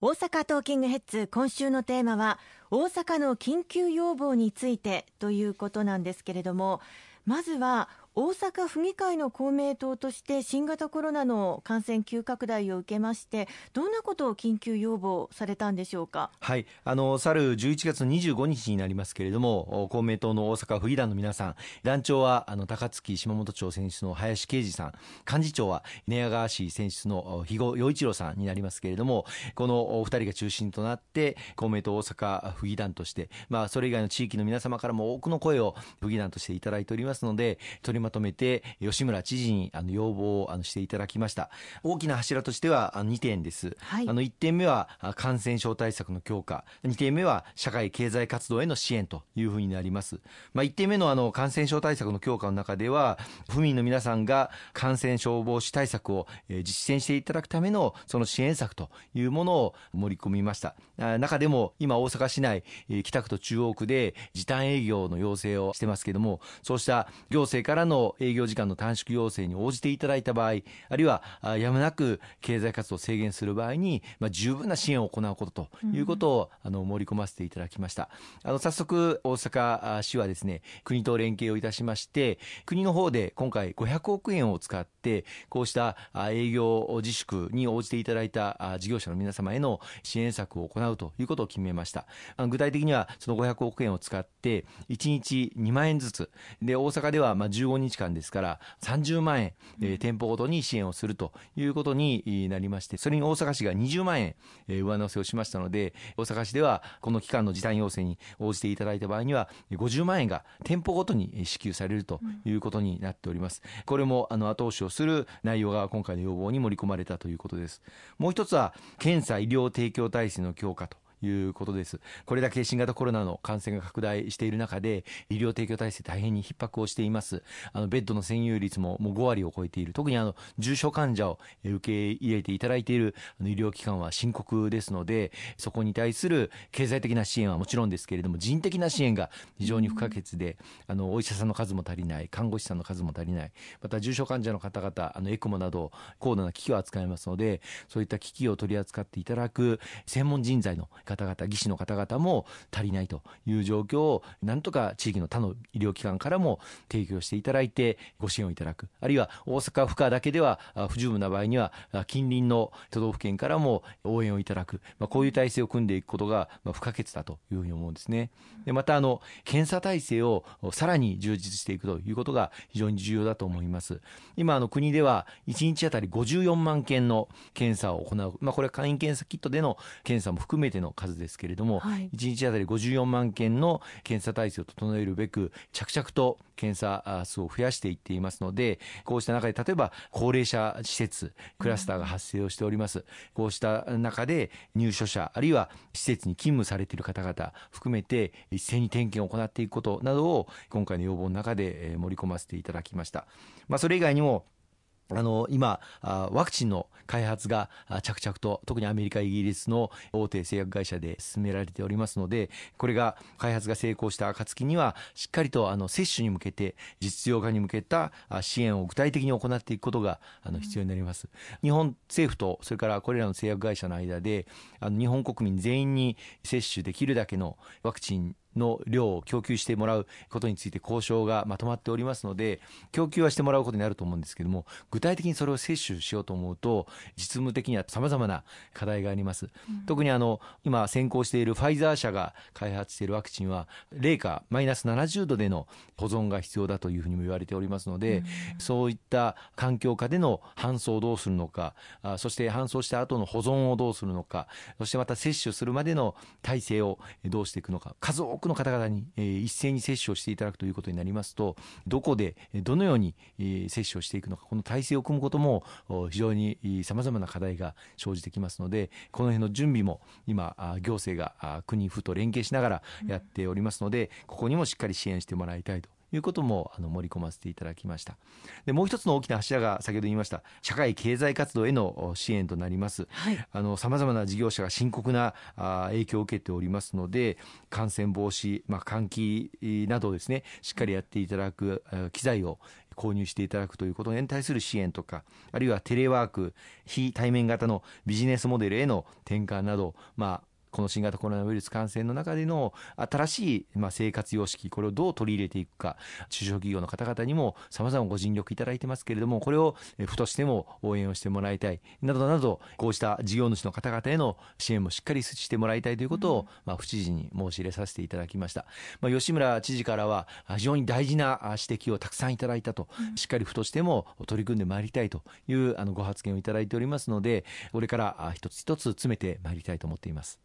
大阪トーキングヘッズ今週のテーマは大阪の緊急要望についてということなんですけれどもまずは大阪府議会の公明党として新型コロナの感染急拡大を受けましてどんなことを緊急要望されたんでしょうか？はい。あの去る11月25日になりますけれども公明党の大阪府議団の皆さん団長はあの高槻島本町選出の林啓二さん幹事長は寝屋川市選出の肥後洋一郎さんになりますけれどもこのお二人が中心となって公明党大阪府議団として、まあ、それ以外の地域の皆様からも多くの声を府議団としていただいておりますので取りまとめて吉村知事にあの要望をあのしていただきました。大きな柱としては2点です、はい、あの1点目は感染症対策の強化。2点目は社会経済活動への支援というふうになります、まあ、1点目のあの感染症対策の強化の中では府民の皆さんが感染症防止対策を実践していただくためのその支援策というものを盛り込みました。中でも今大阪市内北区と中央区で時短営業の要請をしてますけれどもそうした行政からの営業時間の短縮要請に応じていただいた場合あるいはやむなく経済活動を制限する場合に、まあ、十分な支援を行うことということを、あの盛り込ませていただきました。あの早速大阪市はですね国と連携をいたしまして国の方で今回500億円を使ってこうした営業自粛に応じていただいた事業者の皆様への支援策を行うということを決めました。具体的にはその500億円を使って1日2万円ずつ。で大阪ではまあ15日間ですから30万円、えー、店舗ごとに支援をするということになりましてそれに大阪市が20万円、えー、上乗せをしましたので大阪市ではこの期間の時短要請に応じていただいた場合には50万円が店舗ごとに支給されるということになっております。これもあの後押しをする内容が今回の要望に盛り込まれたということです。もう一つは検査医療提供体制の強化ということです。これだけ新型コロナの感染が拡大している中で、医療提供体制大変に逼迫をしています。あの、ベッドの占有率ももう5割を超えている。特にあの、重症患者を受け入れていただいている医療機関は深刻ですので、そこに対する経済的な支援はもちろんですけれども、人的な支援が非常に不可欠で、あの、お医者さんの数も足りない、看護師さんの数も足りない、また重症患者の方々、あの、エクモなど高度な機器を扱いますので、そういった機器を取り扱っていただく専門人材の方々、技師の方々も足りないという状況をなんとか地域の他の医療機関からも提供していただいてご支援をいただくあるいは大阪府下だけでは不十分な場合には近隣の都道府県からも応援をいただく、まあ、こういう体制を組んでいくことが不可欠だというふうに思うんですね。でまたあの検査体制をさらに充実していくということが非常に重要だと思います。今あの国では1日あたり54万件の検査を行う、まあ、これは簡易検査キットでの検査も含めての数ですけれども、はい、1日あたり54万件の検査体制を整えるべく着々と検査数を増やしていっていますのでこうした中で例えば高齢者施設クラスターが発生をしております、うん、こうした中で入所者あるいは施設に勤務されている方々含めて一斉に点検を行っていくことなどを今回の要望の中で盛り込ませていただきました。まあ、それ以外にもあの今、ワクチンの開発が着々と特にアメリカ、イギリスの大手製薬会社で進められておりますのでこれが開発が成功した暁にはしっかりとあの接種に向けて実用化に向けた支援を具体的に行っていくことがあの必要になります。日本政府とそれからこれらの製薬会社の間であの日本国民全員に接種できるだけのワクチンの量を供給してもらうことについて交渉がまとまっておりますので供給はしてもらうことになると思うんですけども具体的にそれを接種しようと思うと実務的にはさまざまな課題があります、うん、特にあの今先行しているファイザー社が開発しているワクチンは零下マイナス70度での保存が必要だというふうにも言われておりますので、うん、そういった環境下での搬送をどうするのかあそして搬送した後の保存をどうするのかそしてまた接種するまでの体制をどうしていくのか数多くの方々に、えー、一斉に接種をしていただくということになりますとどこでどのように、えー、接種をしていくのかこの体制を組むことも非常にさまざまな課題が生じてきますのでこの辺の準備も今行政が国府と連携しながらやっておりますのでここにもしっかり支援してもらいたいということもあの盛り込ませていただきました。でもう一つの大きな柱が先ほど言いました社会経済活動への支援となります。さまざまな事業者が深刻なあ影響を受けておりますので感染防止、まあ、換気などですねしっかりやっていただく機材を購入していただくということに対する支援とか、あるいはテレワーク、非対面型のビジネスモデルへの転換など、まあ、この新型コロナウイルス感染の中での新しいまあ生活様式、これをどう取り入れていくか、中小企業の方々にも様々ご尽力いただいてますけれども、これを府としても応援をしてもらいたい、などなど、こうした事業主の方々への支援もしっかりしてもらいたいということを、まあ、府知事に申し入れさせていただきました。まあ、吉村知事からは、非常に大事な指摘をたくさんいただいたと、しっかり府としても取り組んでまいりたいというあのご発言をいただいておりますので、これから一つ一つ詰めてまいりたいと思っています。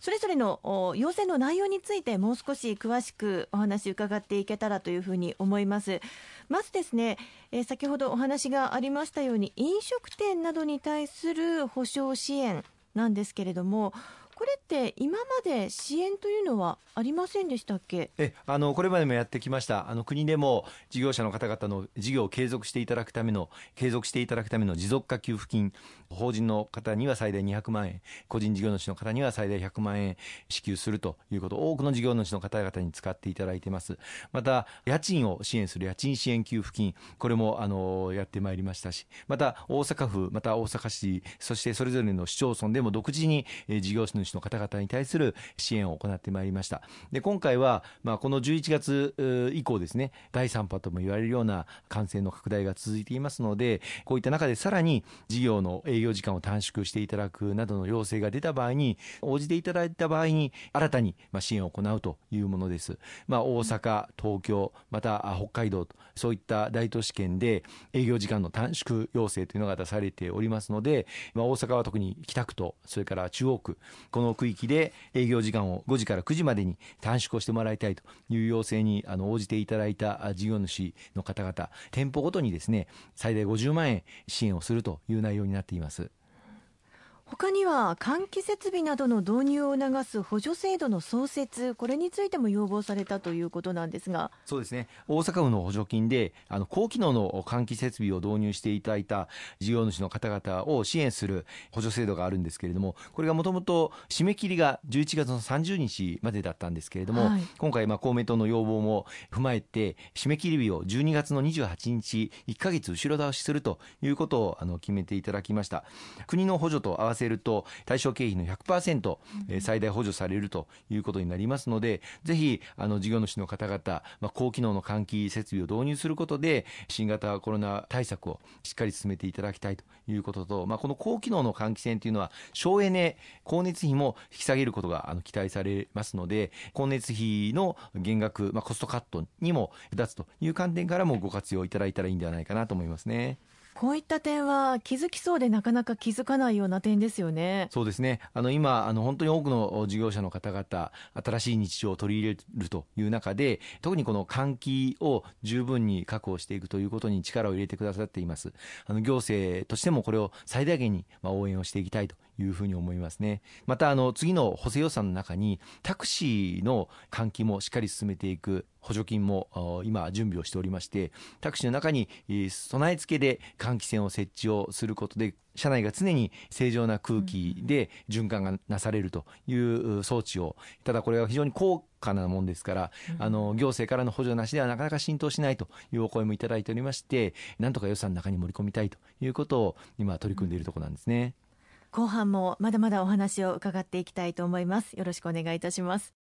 それぞれの要請の内容についてもう少し詳しくお話伺っていけたらというふうに思います。まずですね、えー、先ほどお話がありましたように飲食店などに対する保証支援なんですけれどもこれって今まで支援というのはありませんでしたっけ？えあのこれまでもやってきました。あの国でも事業者の方々の事業を継続していただくための継続していただくための持続化給付金法人の方には最大200万円個人事業主の方には最大100万円支給するということ多くの事業主の方々に使っていただいてます。また家賃を支援する家賃支援給付金これもあのやってまいりましたしまた大阪府また大阪市そしてそれぞれの市町村でも独自に事業主の方々に対する支援を行ってまいりました。で今回は、まあ、この11月以降ですね第3波とも言われるような感染の拡大が続いていますのでこういった中でさらに事業の営業時間を短縮していただくなどの要請が出た場合に応じていただいた場合に新たに支援を行うというものです。まあ、大阪、東京、また北海道とそういった大都市圏で営業時間の短縮要請というのが出されておりますので、まあ、大阪は特に北区とそれから中央区この区域で営業時間を5時から9時までに短縮をしてもらいたいという要請にあの応じていただいた事業主の方々、店舗ごとにですね、最大50万円支援をするという内容になっています。他には換気設備などの導入を促す補助制度の創設、これについても要望されたということなんですがそうですね、大阪府の補助金で、あの高機能の換気設備を導入していただいた事業主の方々を支援する補助制度があるんですけれども、これがもともと締め切りが11月の30日までだったんですけれども、はい、今回、公明党の要望も踏まえて、締め切り日を12月の28日、1か月後ろ倒しするということをあの決めていただきました。国の補助と合わせせると対象経費の100%、え最大補助されるということになりますので、ぜひあの事業主の方々、まあ、高機能の換気設備を導入することで新型コロナ対策をしっかり進めていただきたいということと、まあ、この高機能の換気扇というのは省エネ光熱費も引き下げることがあの期待されますので光熱費の減額、まあ、コストカットにも役立つという観点からもご活用いただいたらいいんではないかなと思いますね。こういった点は気づきそうでなかなか気づかないような点ですよね。そうですね。あの今あの本当に多くの事業者の方々新しい日常を取り入れるという中で特にこの換気を十分に確保していくということに力を入れてくださっています。あの行政としてもこれを最大限にまあ応援をしていきたいというふうに思いますね。またあの次の補正予算の中にタクシーの換気もしっかり進めていく補助金も今準備をしておりましてタクシーの中に備え付けで換気扇を設置をすることで車内が常に正常な空気で循環がなされるという装置をただこれは非常に高価なもんですから、あの行政からの補助なしではなかなか浸透しないというお声もいただいておりましてなんとか予算の中に盛り込みたいということを今取り組んでいるところなんですね。後半もまだまだお話を伺っていきたいと思います。よろしくお願いいたします。